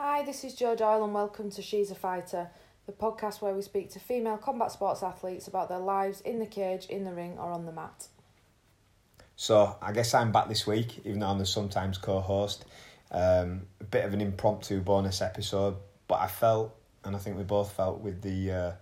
Hi, this is Jo Doyle, and welcome to She's a Fighter, the podcast where we speak to female combat sports athletes about their lives in the cage, in the ring, or on the mat. So I guess I'm back this week, even though I'm the sometimes co-host. Um, a bit of an impromptu bonus episode, but I felt, and I think we both felt, with the uh,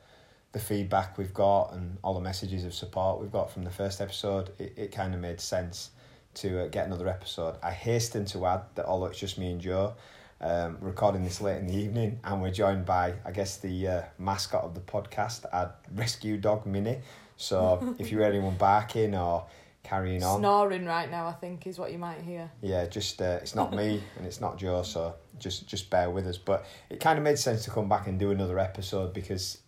the feedback we've got and all the messages of support we've got from the first episode, it, it kind of made sense to uh, get another episode. I hasten to add that although it's just me and Jo, um, recording this late in the evening, and we're joined by, I guess, the uh, mascot of the podcast, our rescue dog Minnie. So if you hear anyone barking or carrying on, Snoring right now, I think, is what you might hear. yeah, just uh, it's not me and it's not Jo, so just just bear with us. But it kind of made sense to come back and do another episode because,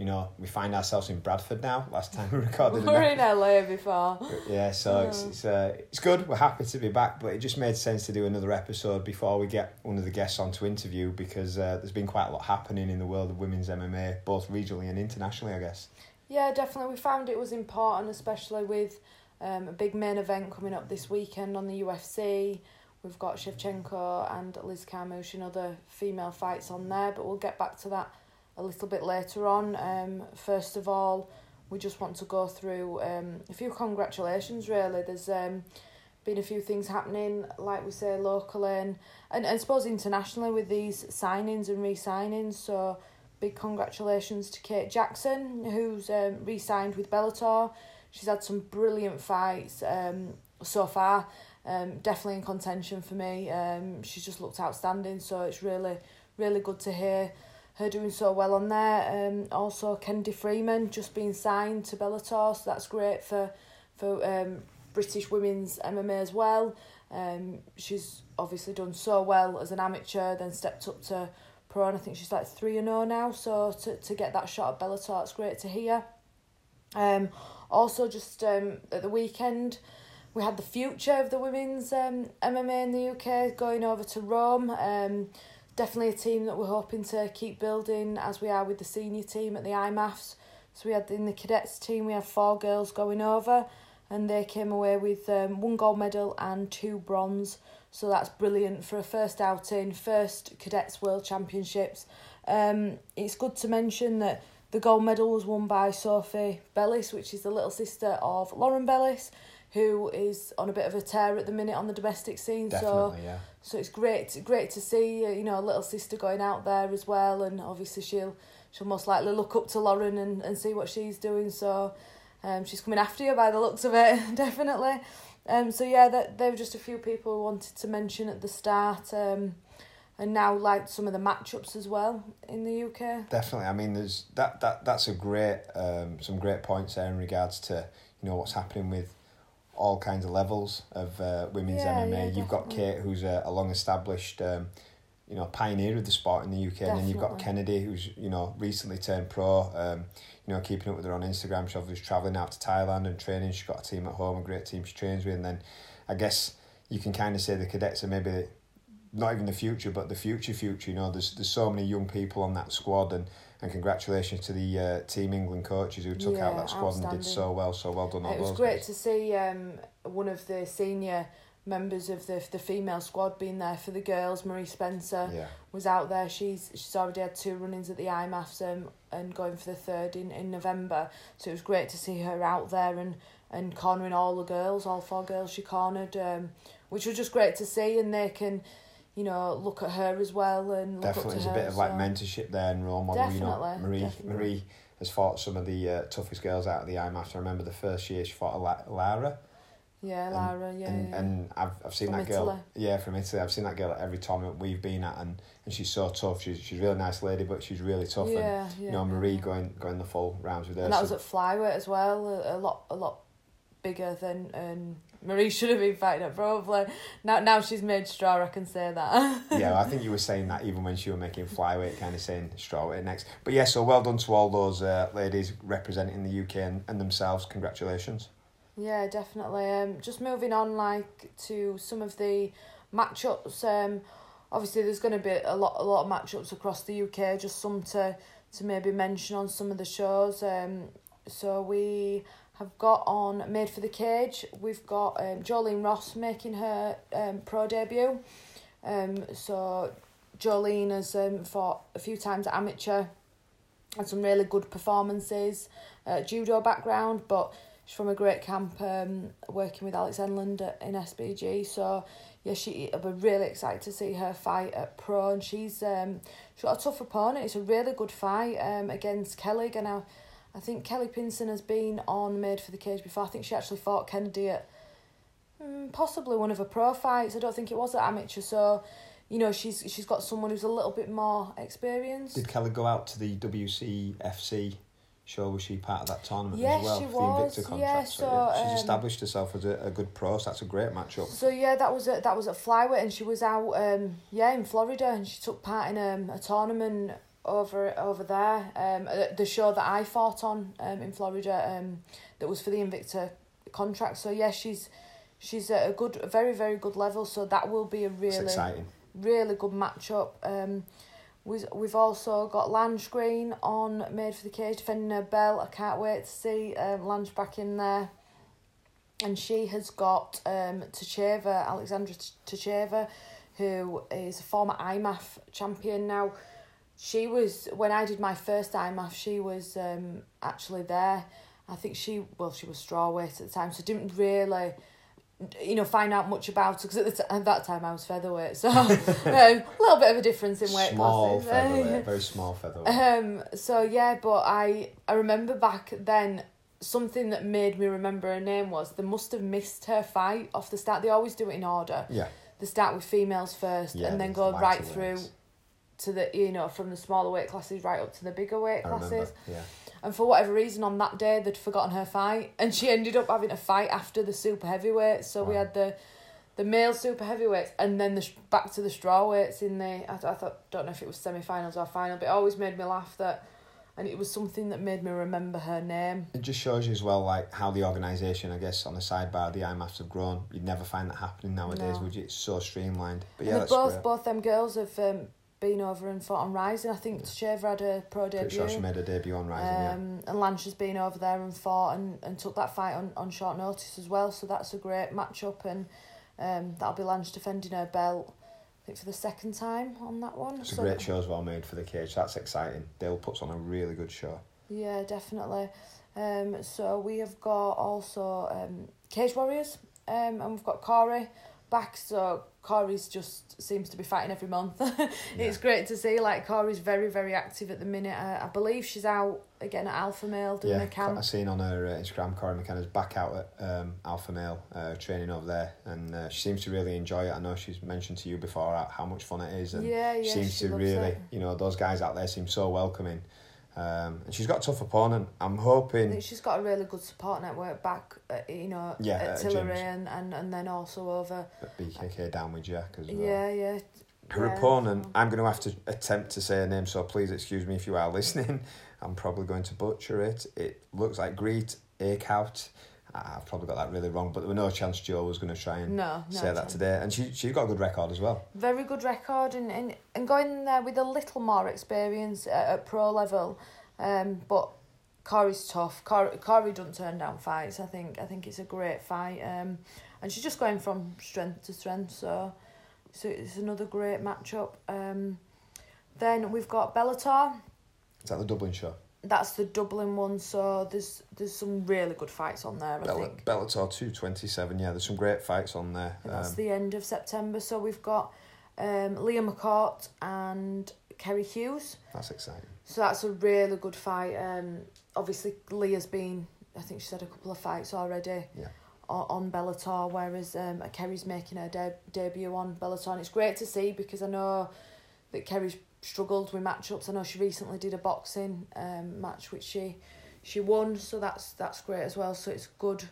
you know, we find ourselves in Bradford now. Last time we recorded, We were in LA before. yeah, so it's it's uh, it's good. We're happy to be back, but it just made sense to do another episode before we get one of the guests on to interview because uh, there's been quite a lot happening in the world of women's MMA, both regionally and internationally, I guess. Yeah, definitely. We found it was important, especially with um, a big main event coming up this weekend on the UFC. We've got Shevchenko and Liz Carmouche and other female fights on there, but we'll get back to that a little bit later on. Um, first of all, we just want to go through um, a few congratulations, really. There's um, been a few things happening, like we say, locally and, and, and I suppose internationally with these signings and re signings. So, big congratulations to Kate Jackson, who's um, re signed with Bellator. She's had some brilliant fights um, so far. Um, definitely in contention for me. Um, she's just looked outstanding, so it's really, really good to hear her doing so well on there. Um, also, Kennedy Freeman just being signed to Bellator, so that's great for for um, British women's MMA as well. Um, she's obviously done so well as an amateur, then stepped up to pro, and I think she's like 3 and 0 now. So to, to get that shot at Bellator, it's great to hear. Um, also, just um, at the weekend, we had the future of the women's um, MMA in the UK going over to Rome. Um, definitely a team that we're hoping to keep building as we are with the senior team at the IMMAFs. So we had in the cadets team, we had four girls going over, and they came away with um, one gold medal and two bronze. So that's brilliant for a first outing, first cadets world championships. Um, it's good to mention that the gold medal was won by Sophie Bellis, which is the little sister of Lauren Bellis, who is on a bit of a tear at the minute on the domestic scene. So yeah. so it's great great to see uh, you know a little sister going out there as well, and obviously she'll she'll most likely look up to Lauren and, and see what she's doing. So um, she's coming after you by the looks of it, definitely. Um, so yeah, that there were just a few people who wanted to mention at the start. Um, and now like some of the matchups as well in the UK. Definitely. I mean, there's that that that's a great um, some great points there in regards to you know what's happening with all kinds of levels of uh, women's Yeah, MMA. yeah, You've got. Kate, who's a, a long established. Um, you know, pioneer of the sport in the UK, and then you've got Kennedy, who's you know recently turned pro. Um, you know, keeping up with her on Instagram. She's obviously traveling out to Thailand and training. She's got a team at home, a great team she trains with. And then, I guess you can kind of say the cadets are maybe not even the future, but the future future. You know, there's there's so many young people on that squad, and and congratulations to the uh, Team England coaches who took out that squad and did so well. So well done, all It was great guys. to see um, one of the senior members of the the female squad being there for the girls. Marie Spencer Yeah, was out there. She's she's already had two run-ins at the IMMAFs um, and going for the third in, in November. So it was great to see her out there and, and cornering all the girls, all four girls she cornered, um, which was just great to see. And they can, you know, look at her as well and look definitely. There's to a bit of like so- mentorship there and role model. You know, Marie definitely. Marie has fought some of the uh, toughest girls out of the IMMAF. I remember the first year she fought La- Lara. Yeah, and- Lara. Yeah, and yeah. and I've I've seen From that girl. Italy. Yeah, from Italy. I've seen that girl at every tournament we've been at, and, and she's so tough. She's she's a really nice lady, but she's really tough. and yeah, yeah. you know, Marie going going the full rounds with her. And that was at flyweight as well, a, a lot a lot bigger than um, Marie should have been fighting at probably. Now now she's made straw, I can say that. yeah, I think you were saying that even when she was making flyweight, kind of saying strawweight next. But yeah, so well done to all those uh, ladies representing the UK and, and themselves. Congratulations. Yeah, definitely. Um, just moving on, like to some of the matchups. Um, obviously there's going to be a lot, a lot of matchups across the UK. Just some to to maybe mention on some of the shows. Um, so we have got on Made for the Cage. We've got um, Jolene Ross making her um pro debut. Um, so Jolene has um, fought a few times at amateur, had some really good performances, uh, judo background, but she's from a great camp um, working with Alex Enlund in SBG. So yeah, she I'll be really excited to see her fight at pro, and she's um she's got a tough opponent. It's a really good fight um against Kelly, and I, I think Kelly Pinson has been on Made for the Cage before. I think she actually fought Kennedy at um, possibly one of her pro fights. I don't think it was at amateur, so you know she's she's got someone who's a little bit more experienced. Did Kelly go out to the WCFC show? Was she part of that tournament Yes, as well she was. the Invicta Yeah, contract? so, yeah, she's um, established herself as a, a good pro. So that's a great matchup. So yeah, that was a, that was at flyweight, and she was out um yeah in Florida, and she took part in um, a tournament over over there. Um, the show that I fought on um in Florida um that was for the Invicta contract. So yeah, she's she's at a good, a very very good level. So that will be a really really good matchup. Um, we've, we've also got Lanch Green on Made for the Cage defending her belt. I can't wait to see um, Lanch back in there. And she has got um, Tacheva, Alexandra Tacheva, who is a former IMMAF champion now. She was, when I did my first IMMAF, she was um, actually there. I think she, well, she was strawweight at the time, so didn't really you know, find out much about her because at, t- at that time I was featherweight, so um, a little bit of a difference in weight small classes. featherweight, very small featherweight. Um. So yeah, but I I remember back then something that made me remember her name was they must have missed her fight off the start. They always do it in order. yeah, They start with females first Yeah, and then go right through. To the you know from the smaller weight classes right up to the bigger weight I classes. remember. Yeah, And for whatever reason, on that day, they'd forgotten her fight, and she ended up having a fight after the super heavyweights. So we had the, the male super heavyweights, and then the back to the strawweights in the. I, I thought don't know if it was semi-finals or final, but it always made me laugh that, and it was something that made me remember her name. it just shows you as well, like how the organisation, I guess, on the sidebar, the IMMAFs have grown. You'd never find that happening nowadays, No. would you? It's so streamlined. But yeah, that's both great. both them girls have um, been over and fought on Rising. I think Shaver had a pro debut. Pretty sure she made her debut on Rising. yeah. Um, and Lanch has been over there and fought and, and took that fight on, on short notice as well. So that's a great matchup, and um, that'll be Lanch defending her belt. I think for the second time on that one. It's a So- great show as well made for the cage. That's exciting. Dale puts on a really good show. Yeah, definitely. Um, so we have got also um, Cage Warriors, um, and we've got Cory back. So Cory's just seems to be fighting every month. it's great to see. Like Cory's very very active at the minute. I, I believe she's out again at Alpha Male doing Yeah, a camp. I've seen on her uh, Instagram, Cory McKenna's back out at um, Alpha Male uh, training over there, and uh, she seems to really enjoy it. I know she's mentioned to you before how, much fun it is, and Yeah, she seems she to really, it. you know, those guys out there seem so welcoming. Um, and she's got a tough opponent. I'm hoping. she's got a really good support network back, at, you know, Yeah, at at Tillery and, and, and then also over. at BKK down with Jack as well. Yeah, yeah. Her yeah, opponent, I'm going to have to attempt to say her name, so please excuse me if you are listening. I'm probably going to butcher it. It looks like Greet Akeout. I've probably got that really wrong, but there was no chance Jo was going to try and No, no. say that today. And she she got a good record as well. Very good record and, and, and going there with a little more experience at, at pro level. Um, but Cory's tough. Cory, Cory doesn't turn down fights. I think I think it's a great fight. Um, and she's just going from strength to strength. So, so it's another great matchup. Um, then we've got Bellator. Is that the Dublin show? That's the Dublin one. So there's there's some really good fights on there. I Bella, think. Bellator 227, yeah, there's some great fights on there. And that's Um, the end of September. So we've got um, Leah McCourt and Kerry Hughes. that's exciting. So that's a really good fight. Um, obviously Leah's been, I think she's had a couple of fights already. Yeah. On, on Bellator, whereas um, Kerry's making her de- debut on Bellator, and it's great to see because I know that Kerry's struggled with matchups. I know she recently did a boxing um match which she she won, so that's that's great as well. So it's good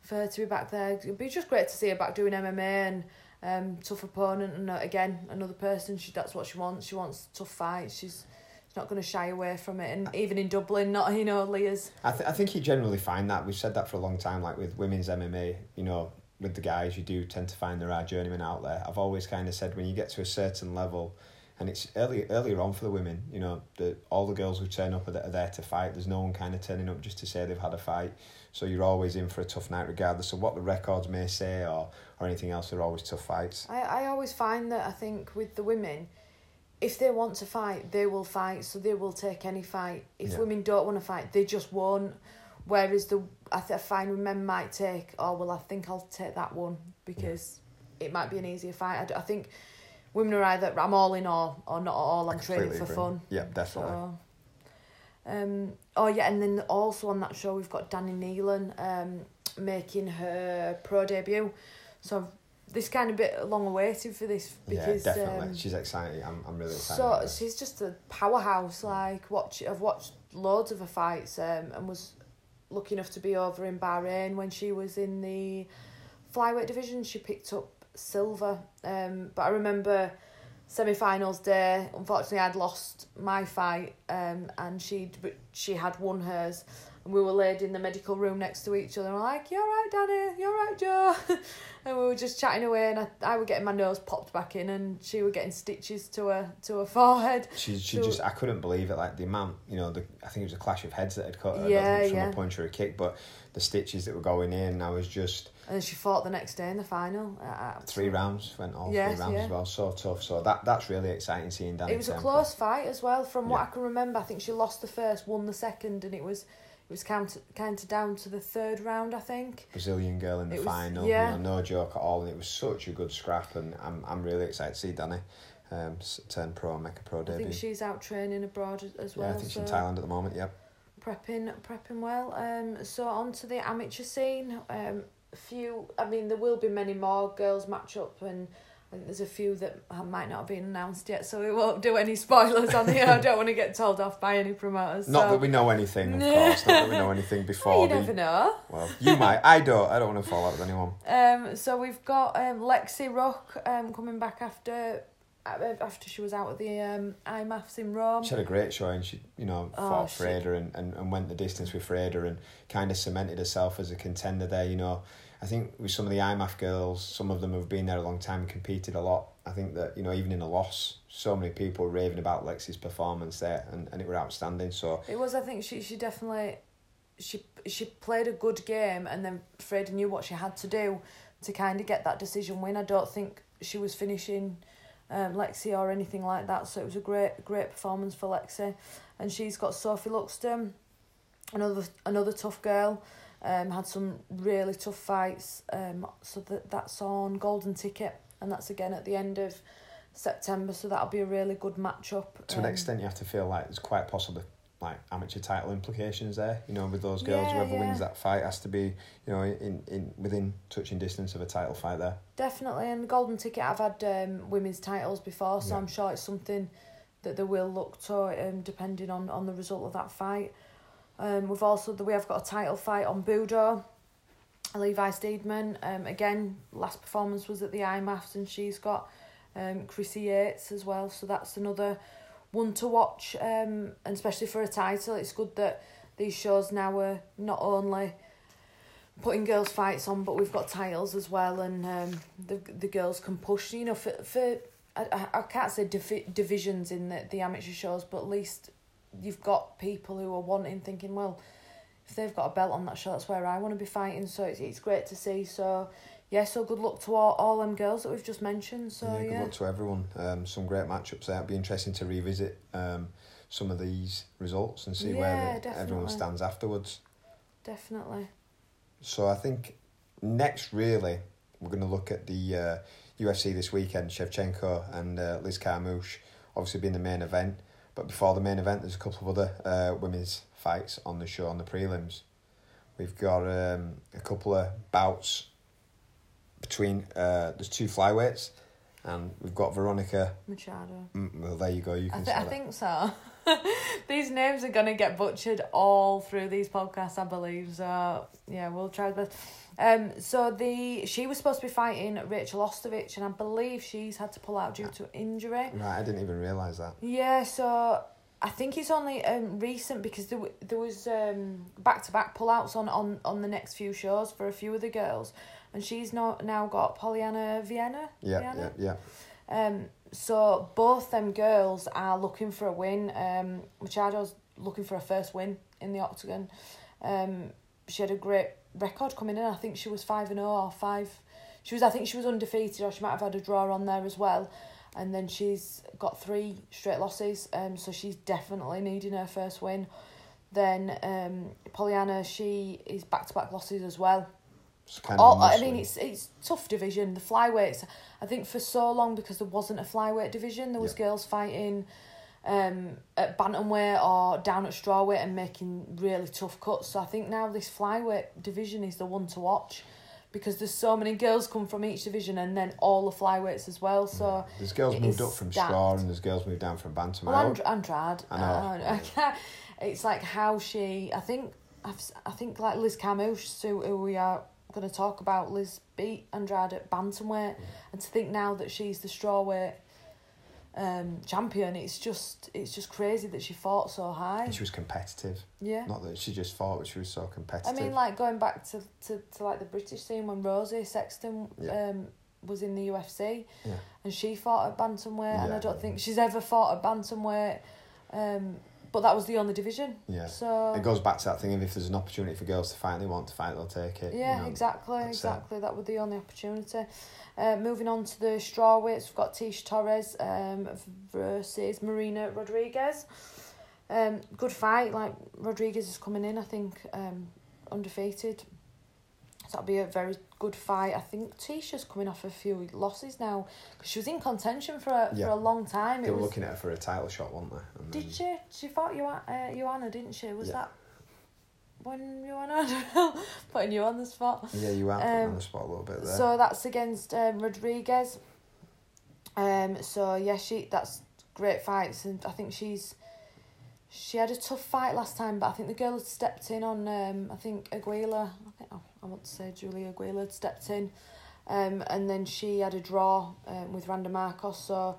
for her to be back there. It'd be just great to see her back doing MMA and um tough opponent and uh, again another person. She that's what she wants. She wants tough fights. She's she's not going to shy away from it. And even in Dublin, not you know Leah's I, th- I think you generally find that. We've said that for a long time, like with women's MMA, you know, with the guys, you do tend to find there are journeymen out there. I've always kind of said when you get to a certain level, and it's early earlier on for the women, you know, the, all the girls who turn up are, there- are there to fight. There's no one kind of turning up just to say they've had a fight. So you're always in for a tough night, regardless of what the records may say or, or anything else. They're always tough fights. I, I always find that I think with the women, if they want to fight, they will fight. So they will take any fight. If Yeah. women don't want to fight, they just won't. Whereas the I, th- I find men might take, oh well, I think I'll take that one because it might be an easier fight. I, d- I think women are either I'm all in or or not at all. I'm training for agree. fun. Yeah, definitely. So, um, oh yeah, and then also on that show we've got Danni Neilan um, making her pro debut. So this kind of bit long awaited for this because yeah, definitely. um, She's excited. I'm, I'm really excited. so she's just a powerhouse. Like watch, I've watched loads of her fights um, and was lucky enough to be over in Bahrain when she was in the flyweight division. She picked up silver. Um, but I remember semi-finals day. Unfortunately, I'd lost my fight, um, and she but she had won hers. And we were laid in the medical room next to each other. And we're like, "You're right, Danni. You're right, Jo." and we were just chatting away, and I, I were getting my nose popped back in, and she were getting stitches to her to her forehead. She, she So- just, I couldn't believe it. Like the amount, you know, the I think it was a clash of heads that had cut her. Yeah, from yeah. a punch or a kick, but the stitches that were going in, I was just And then she fought the next day in the final. Uh, three rounds went all Yes, three rounds yeah. as well. So tough. So that that's really exciting seeing Danni. It was a close fight as well. From what Yeah. I can remember, I think she lost the first, won the second, and it was it was counted counted down to the third round. I think. Brazilian girl in the was- final. yeah. You know, no joke at all, and it was such a good scrap. And I'm I'm really excited to see Danni um, turn pro and make a pro debut. I think she's out training abroad as- well. yeah, I think she's in Thailand at the moment. Yep. prepping prepping well. Um, so on to the amateur scene. Um, few. I mean, there will be many more girls match up, and I think there's a few that might not have been announced yet. So we won't do any spoilers on here. I don't want to get told off by any promoters. Not so. that we know anything, of course. Not that we know anything before. you the, never know. Well, you might. I don't. I don't want to fall out with anyone. Um, so we've got um, Lexi Rook um, coming back after uh, after she was out at the um, IMMAFs in Rome. She had a great showing. She, you know, Oh, fought she- Freda and, and, and went the distance with Freda and kind of cemented herself as a contender there. You know, I think with some of the IMMAF girls, some of them have been there a long time, competed a lot. I think that you know, even in a loss, so many people raving about Lexi's performance there, and, and it were outstanding. So It was, I think, she she definitely she she played a good game, and then Freda knew what she had to do to kind of get that decision win. I don't think she was finishing um, Lexi or anything like that, so it was a great great performance for Lexi, and she's got Sophie Luxton, another another tough girl. Um, had some really tough fights. Um, so that that's on Golden Ticket, and that's again at the end of September. So that'll be a really good matchup. to an Um, extent, you have to feel like it's quite possibly like amateur title implications there. You know, with those girls, Yeah, whoever wins that fight has to be, you know, in, in within touching distance of a title fight there. Definitely, and Golden Ticket, I've had um, women's titles before, so Yeah. I'm sure it's something that they will look to, um, depending on, on the result of that fight. Um, we've also we have got a title fight on Budo. Levi Steedman, um, again, last performance was at the IMMAFs, and she's got um, Chrissy Yates as well, so that's another one to watch, um, and especially for a title. It's good that these shows now are not only putting girls fights on, but we've got titles as well, and um, the the girls can push. You know, for for I, I- can't say divi- divisions in the the amateur shows, but at least you've got people who are wanting, thinking, well, if they've got a belt on that show, that's where I want to be fighting. So it's it's great to see. So yeah, so good luck to all all them girls that we've just mentioned. So yeah, yeah, good luck to everyone. Um, some great matchups there. It'll be interesting to revisit um, some of these results and see Yeah, where the, everyone stands afterwards. definitely. So I think next, really, we're going to look at the uh, UFC this weekend. Shevchenko and uh, Liz Carmouche obviously being the main event. But before the main event, there's a couple of other uh, women's fights on the show on the prelims. We've got um, a couple of bouts between uh, there's two flyweights, and we've got Veronica. Machado. Mm, Well, there you go. You I, can th- I think so. these names are going to get butchered all through these podcasts, I believe. So, yeah, we'll try the best. Um, so, the she was supposed to be fighting Rachel Ostovich, and I believe she's had to pull out due to injury. Right, I didn't even realise that. Yeah, so I think it's only um, recent because there, w- there was um, back-to-back pullouts on, on, on the next few shows for a few of the girls. And she's not, now got Polyana Viana. Yeah, Vienna? yeah, yeah. Um, so both them girls are looking for a win. Um, Machado's looking for a first win in the octagon. Um, she had a great record coming in. I think she was five and zero or five. She was. I think she was undefeated, or she might have had a draw on there as well. and then she's got three straight losses. Um, so she's definitely needing her first win. Then um, Polyana, she is back to back losses as well. It's kind of All, I mean, it's it's tough division. The flyweights, I think, for so long because there wasn't a flyweight division, there was Yeah. girls fighting um, at bantamweight or down at strawweight and making really tough cuts. So I think now this flyweight division is the one to watch because there's so many girls come from each division and then all the flyweights as well. So There's girls moved up from stacked. straw and there's girls moved down from bantamweight. well, And- Andrade. I know. I it's like how she. I think. I've, I think like Liz Carmouche, who, who we are going to talk about. Liz beat Andrade at bantamweight, and to think now that she's the strawweight um, champion, it's just it's just crazy that she fought so high. And she was competitive. Yeah. Not that she just fought, but she was so competitive. I mean, like going back to, to, to like the British scene when Rosie Sexton Yeah. um was in the UFC, Yeah. and she fought at bantamweight, and I don't think she's ever fought at bantamweight, um, but that was the only division. yeah. So It goes back to that thing of if there's an opportunity for girls to fight, they want to fight, they'll take it. you yeah, know. exactly, that's it. exactly. That was the only opportunity. Uh, moving on to the strawweights, we've got Tecia Torres um, versus Marina Rodriguez. Um, good fight. Like Rodriguez is coming in, I think, um, undefeated. So that'll be a very good fight. I think Tecia's coming off a few losses now because she was in contention for a, Yeah. for a long time. They It were was, looking at her for a title shot, weren't they? And did then- she? She fought Joanna, uh, Joanna didn't she? Was Yeah. that when Joanna? Putting you on the spot. Yeah, you are me on Um, the spot a little bit there. So that's against um, Rodriguez. Um. So yeah, she that's great fights, and I think she's she had a tough fight last time, but I think the girl had stepped in on um. I think Aguila. I think oh, I want to say Julia Aguila stepped in, um, and then she had a draw um, with Randa Markos. So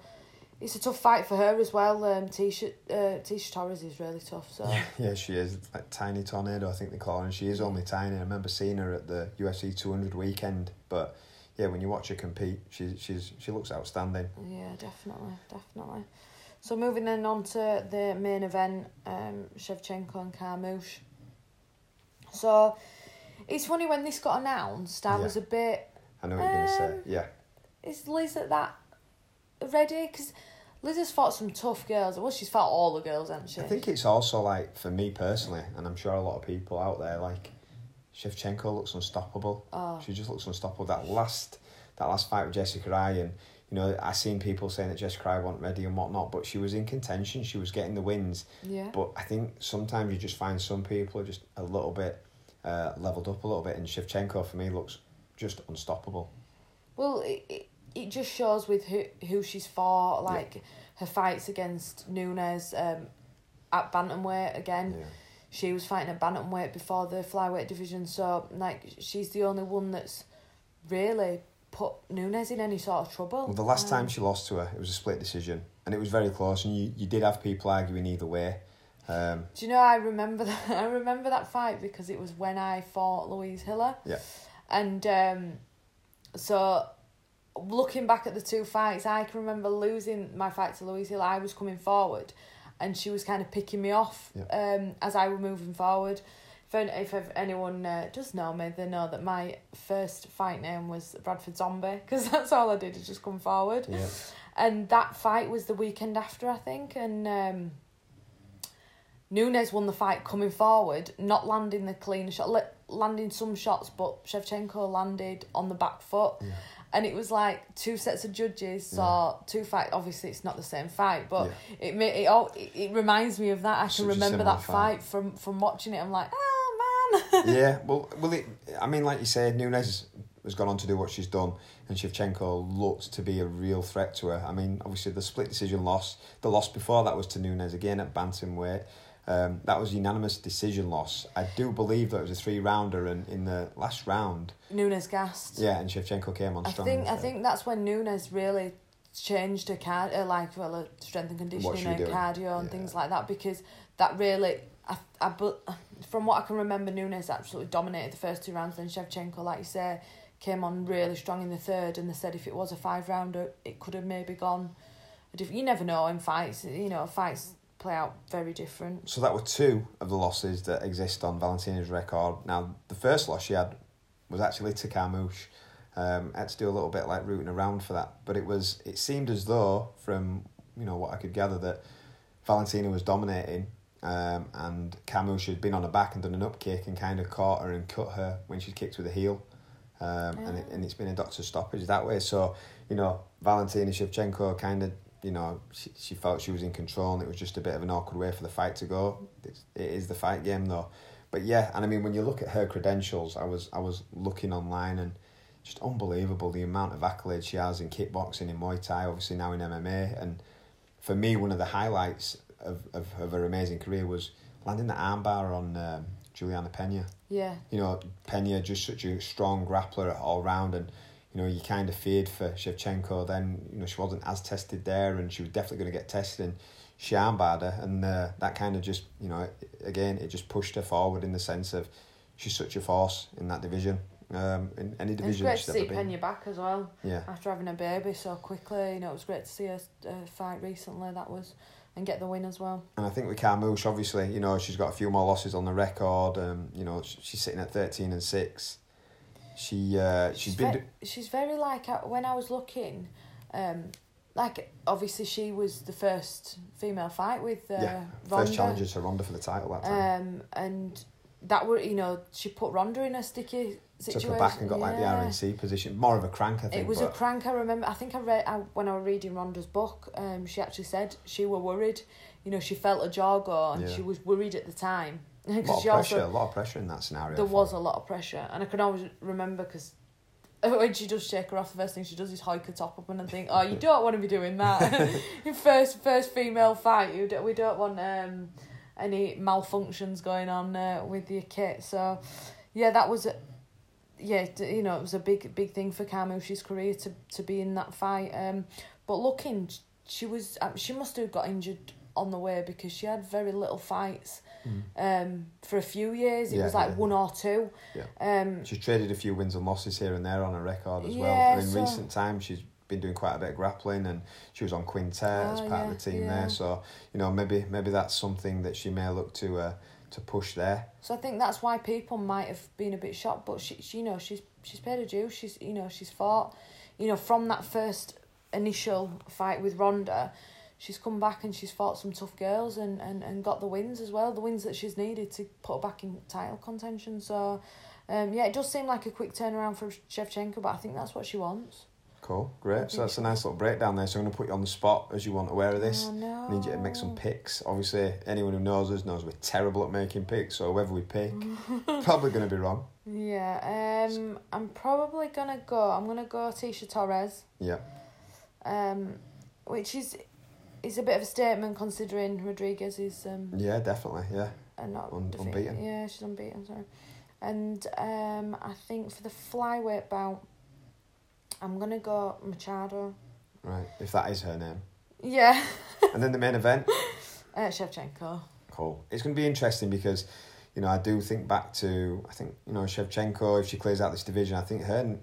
it's a tough fight for her as well. Um, Tecia uh, Tecia Torres is really tough. So Yeah, yeah, she is like tiny tornado. I think they call her, and she is only tiny. I remember seeing her at the UFC two hundred weekend, but yeah, when you watch her compete, she she's she looks outstanding. Yeah, definitely, definitely. So moving then on to the main event, um, Shevchenko and Carmouche. So it's funny when this got announced, I Yeah. was a bit, I know what you're gonna say. Um, Yeah, is Liz at that ready? Because Liz has fought some tough girls. Well, she's fought all the girls, hasn't she? I think it's also like for me personally, and I'm sure a lot of people out there like Shevchenko looks unstoppable. Oh. She just looks unstoppable. That last that last fight with Jessica Ryan, you know, I seen people saying that Jessica Ryan wasn't ready and whatnot, but she was in contention. She was getting the wins. Yeah. But I think sometimes you just find some people are just a little bit uh, leveled up a little bit, and Shevchenko for me looks just unstoppable. Well, it, it, just shows with who, who she's fought, like her fights against Nunes um, at Bantamweight again. Yeah. she was fighting at bantamweight before the flyweight division, so like she's the only one that's really put Nunes in any sort of trouble. Well, the last Um, time she lost to her, it was a split decision, and it was very close, and you, you did have people arguing either way. Um, Do you know I remember that I remember that fight because it was when I fought Louise Hiller. Yeah. And um so looking back at the two fights, I can remember losing my fight to Louise Hiller. I was coming forward and she was kind of picking me off um as I were moving forward. If, if anyone uh, does know me, they know that my first fight name was Bradford Zombie because that's all I did is just come forward. yeah, And that fight was the weekend after, I think. And um, Nunes won the fight coming forward, not landing the clean shot, landing some shots, but Shevchenko landed on the back foot. Yeah. And it was like two sets of judges saw two fight. Obviously, it's not the same fight, but it ma- it all it, it reminds me of that. I can Such a remember that fight. fight from from watching it. I'm like, oh man. yeah. Well, well, it, I mean, like you said, Nunes has gone on to do what she's done, and Shevchenko looked to be a real threat to her. I mean, obviously the split decision loss, the loss before that was to Nunes again at bantamweight. Um, that was unanimous decision loss. I do believe that it was a three rounder, and in the last round, Nunes gassed. yeah, and Shevchenko came on I strong. think I think that's when Nunes really changed her card, uh, like well, her strength and conditioning, and doing? cardio and Yeah. things like that. Because that really, I, I, from what I can remember, Nunes absolutely dominated the first two rounds. Then Shevchenko, like you say, came on really strong in the third, and they said if it was a five rounder, it could have maybe gone. You never know in fights. You know, fights play out very different. So that were two of the losses that exist on Valentina's record. Now, the first loss she had was actually to Carmouche. Um, I had to do a little bit like rooting around for that, but it was it seemed as though from you know what I could gather that Valentina was dominating, um, and Carmouche had been on her back and done an up kick and kind of caught her and cut her when she kicked with a heel, um, and it, and it's been a doctor stoppage that way. So you know Valentina Shevchenko kind of you know she, she felt she was in control and it was just a bit of an awkward way for the fight to go. It's, it is the fight game though, but yeah, and I mean when you look at her credentials, I was I was looking online and just unbelievable the amount of accolades she has in kickboxing, in Muay Thai, obviously now in MMA. And for me, one of the highlights of, of, of her amazing career was landing the armbar on um, Juliana Pena. Yeah. You know, Pena just such a strong grappler all round, and you know you kind of feared for Shevchenko. Then you know she wasn't as tested there, and she was definitely going to get tested. And she armbarred her, and uh, that kind of just you know again it just pushed her forward in the sense of she's such a force in that division um, in any division. It's great to see Pena back as well. Yeah. After having a baby so quickly, you know, it was great to see her uh, fight recently. That was and get the win as well. And I think with Carmouche, obviously, you know, she's got a few more losses on the record. Um, you know, she's sitting at thirteen and six. She uh, she's, she's been. Ve- she's very like uh, when I was looking, um, like obviously she was the first female fight with uh, yeah, Ronda. first challenger to Ronda for the title that time. Um, and that were you know she put Ronda in a sticky situation. Took her back and got like the RNC position, more of a crank, I think. It was a crank. I remember. I think I read I, when I was reading Ronda's book. Um, she actually said she were worried. You know, she felt a jaw go, and Yeah. she was worried at the time a lot of she pressure, also a lot of pressure in that scenario. there was her. a lot of pressure, and I can always remember because. When she does shake her off, the first thing she does is hike her top up, and I think, oh, you don't want to be doing that. Your first first female fight, you don't, we don't want um, any malfunctions going on uh, with your kit. So, yeah, that was, a, yeah, you know, it was a big big thing for Carmouche's career to to be in that fight. Um, but looking, she was uh, she must have got injured on the way because she had very little fights. Um, for a few years, it Yeah, was like yeah. one or two. Yeah. Um, She's traded a few wins and losses here and there on her record as well. In so- recent times, she's been doing quite a bit of grappling, and she was on Quintet as Oh, part of the team there. So you know, maybe maybe that's something that she may look to uh, to push there. So I think that's why people might have been a bit shocked, but she, she you know, she's she's paid her due. She's you know, she's fought, you know, from that first initial fight with Ronda, she's come back and she's fought some tough girls and, and, and got the wins as well, the wins that she's needed to put her back in title contention. So, um, yeah, it does seem like a quick turnaround for Shevchenko, but I think that's what she wants. Cool, great. So that's a nice little breakdown there. So I'm going to put you on the spot as you want aware of this. Oh, no. I need you to make some picks. Obviously, anyone who knows us knows we're terrible at making picks. So whoever we pick, probably going to be wrong. Yeah, um, I'm probably gonna go. I'm gonna go Tecia Torres. Yeah, um, which is is a bit of a statement considering Rodriguez is um yeah, definitely. Yeah, And not Un- unbeaten. Yeah, she's unbeaten. Sorry, and um, I think for the flyweight bout, I'm gonna go Machado. right. If that is her name, Yeah, and then the main event. uh, Shevchenko. Cool. It's going to be interesting because, you know, I do think back to I think you know Shevchenko. If she clears out this division, I think her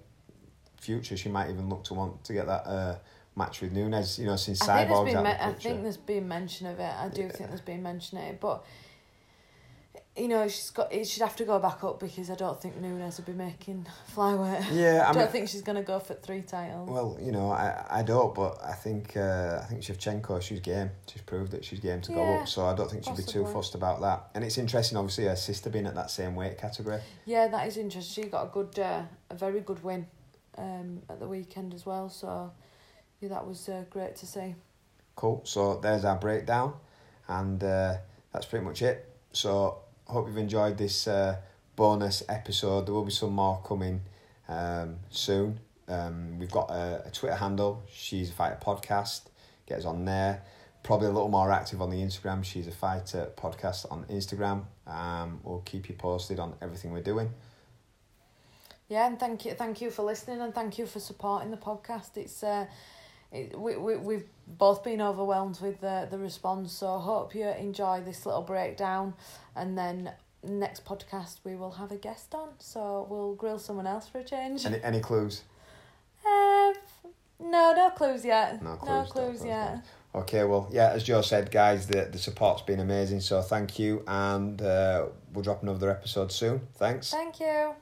future she might even look to want to get that uh, match with Nunes. You know, since I think Cyborg's out me- I think there's been mention of it. I do Yeah. think there's been mention of it, but. You know, she's got. She'd have to go back up because I don't think Nunes would be making flyweight. yeah, I I don't mean, think she's gonna go for three titles. well, you know, I I don't, but I think uh, I think Shevchenko, she's game. She's proved that she's game to go up. So I don't think she'd be too fussed about that. And it's interesting, obviously, her sister being at that same weight category. Yeah, that is interesting. She got a good, uh, a very good win, um, at the weekend as well. So, yeah, that was uh, great to see. Cool. So there's our breakdown, and uh, that's pretty much it. So hope you've enjoyed this uh, bonus episode. There will be some more coming um, soon. Um, we've got a, a Twitter handle. She's a fighter podcast. Get us on there. Probably a little more active on the Instagram. She's a fighter podcast on Instagram. Um, we'll keep you posted on everything we're doing. Yeah, and thank you, thank you for listening, and thank you for supporting the podcast. It's uh, we we we've both been overwhelmed with the the response. So hope you enjoy this little breakdown, and then next podcast we will have a guest on. So we'll grill someone else for a change. Any any clues? Uh, no, no clues yet. No clues. No no clues yet. no. Okay, well, yeah, as Jo said, guys, the, the support's been amazing. So thank you, and uh, we'll drop another episode soon. Thanks. Thank you.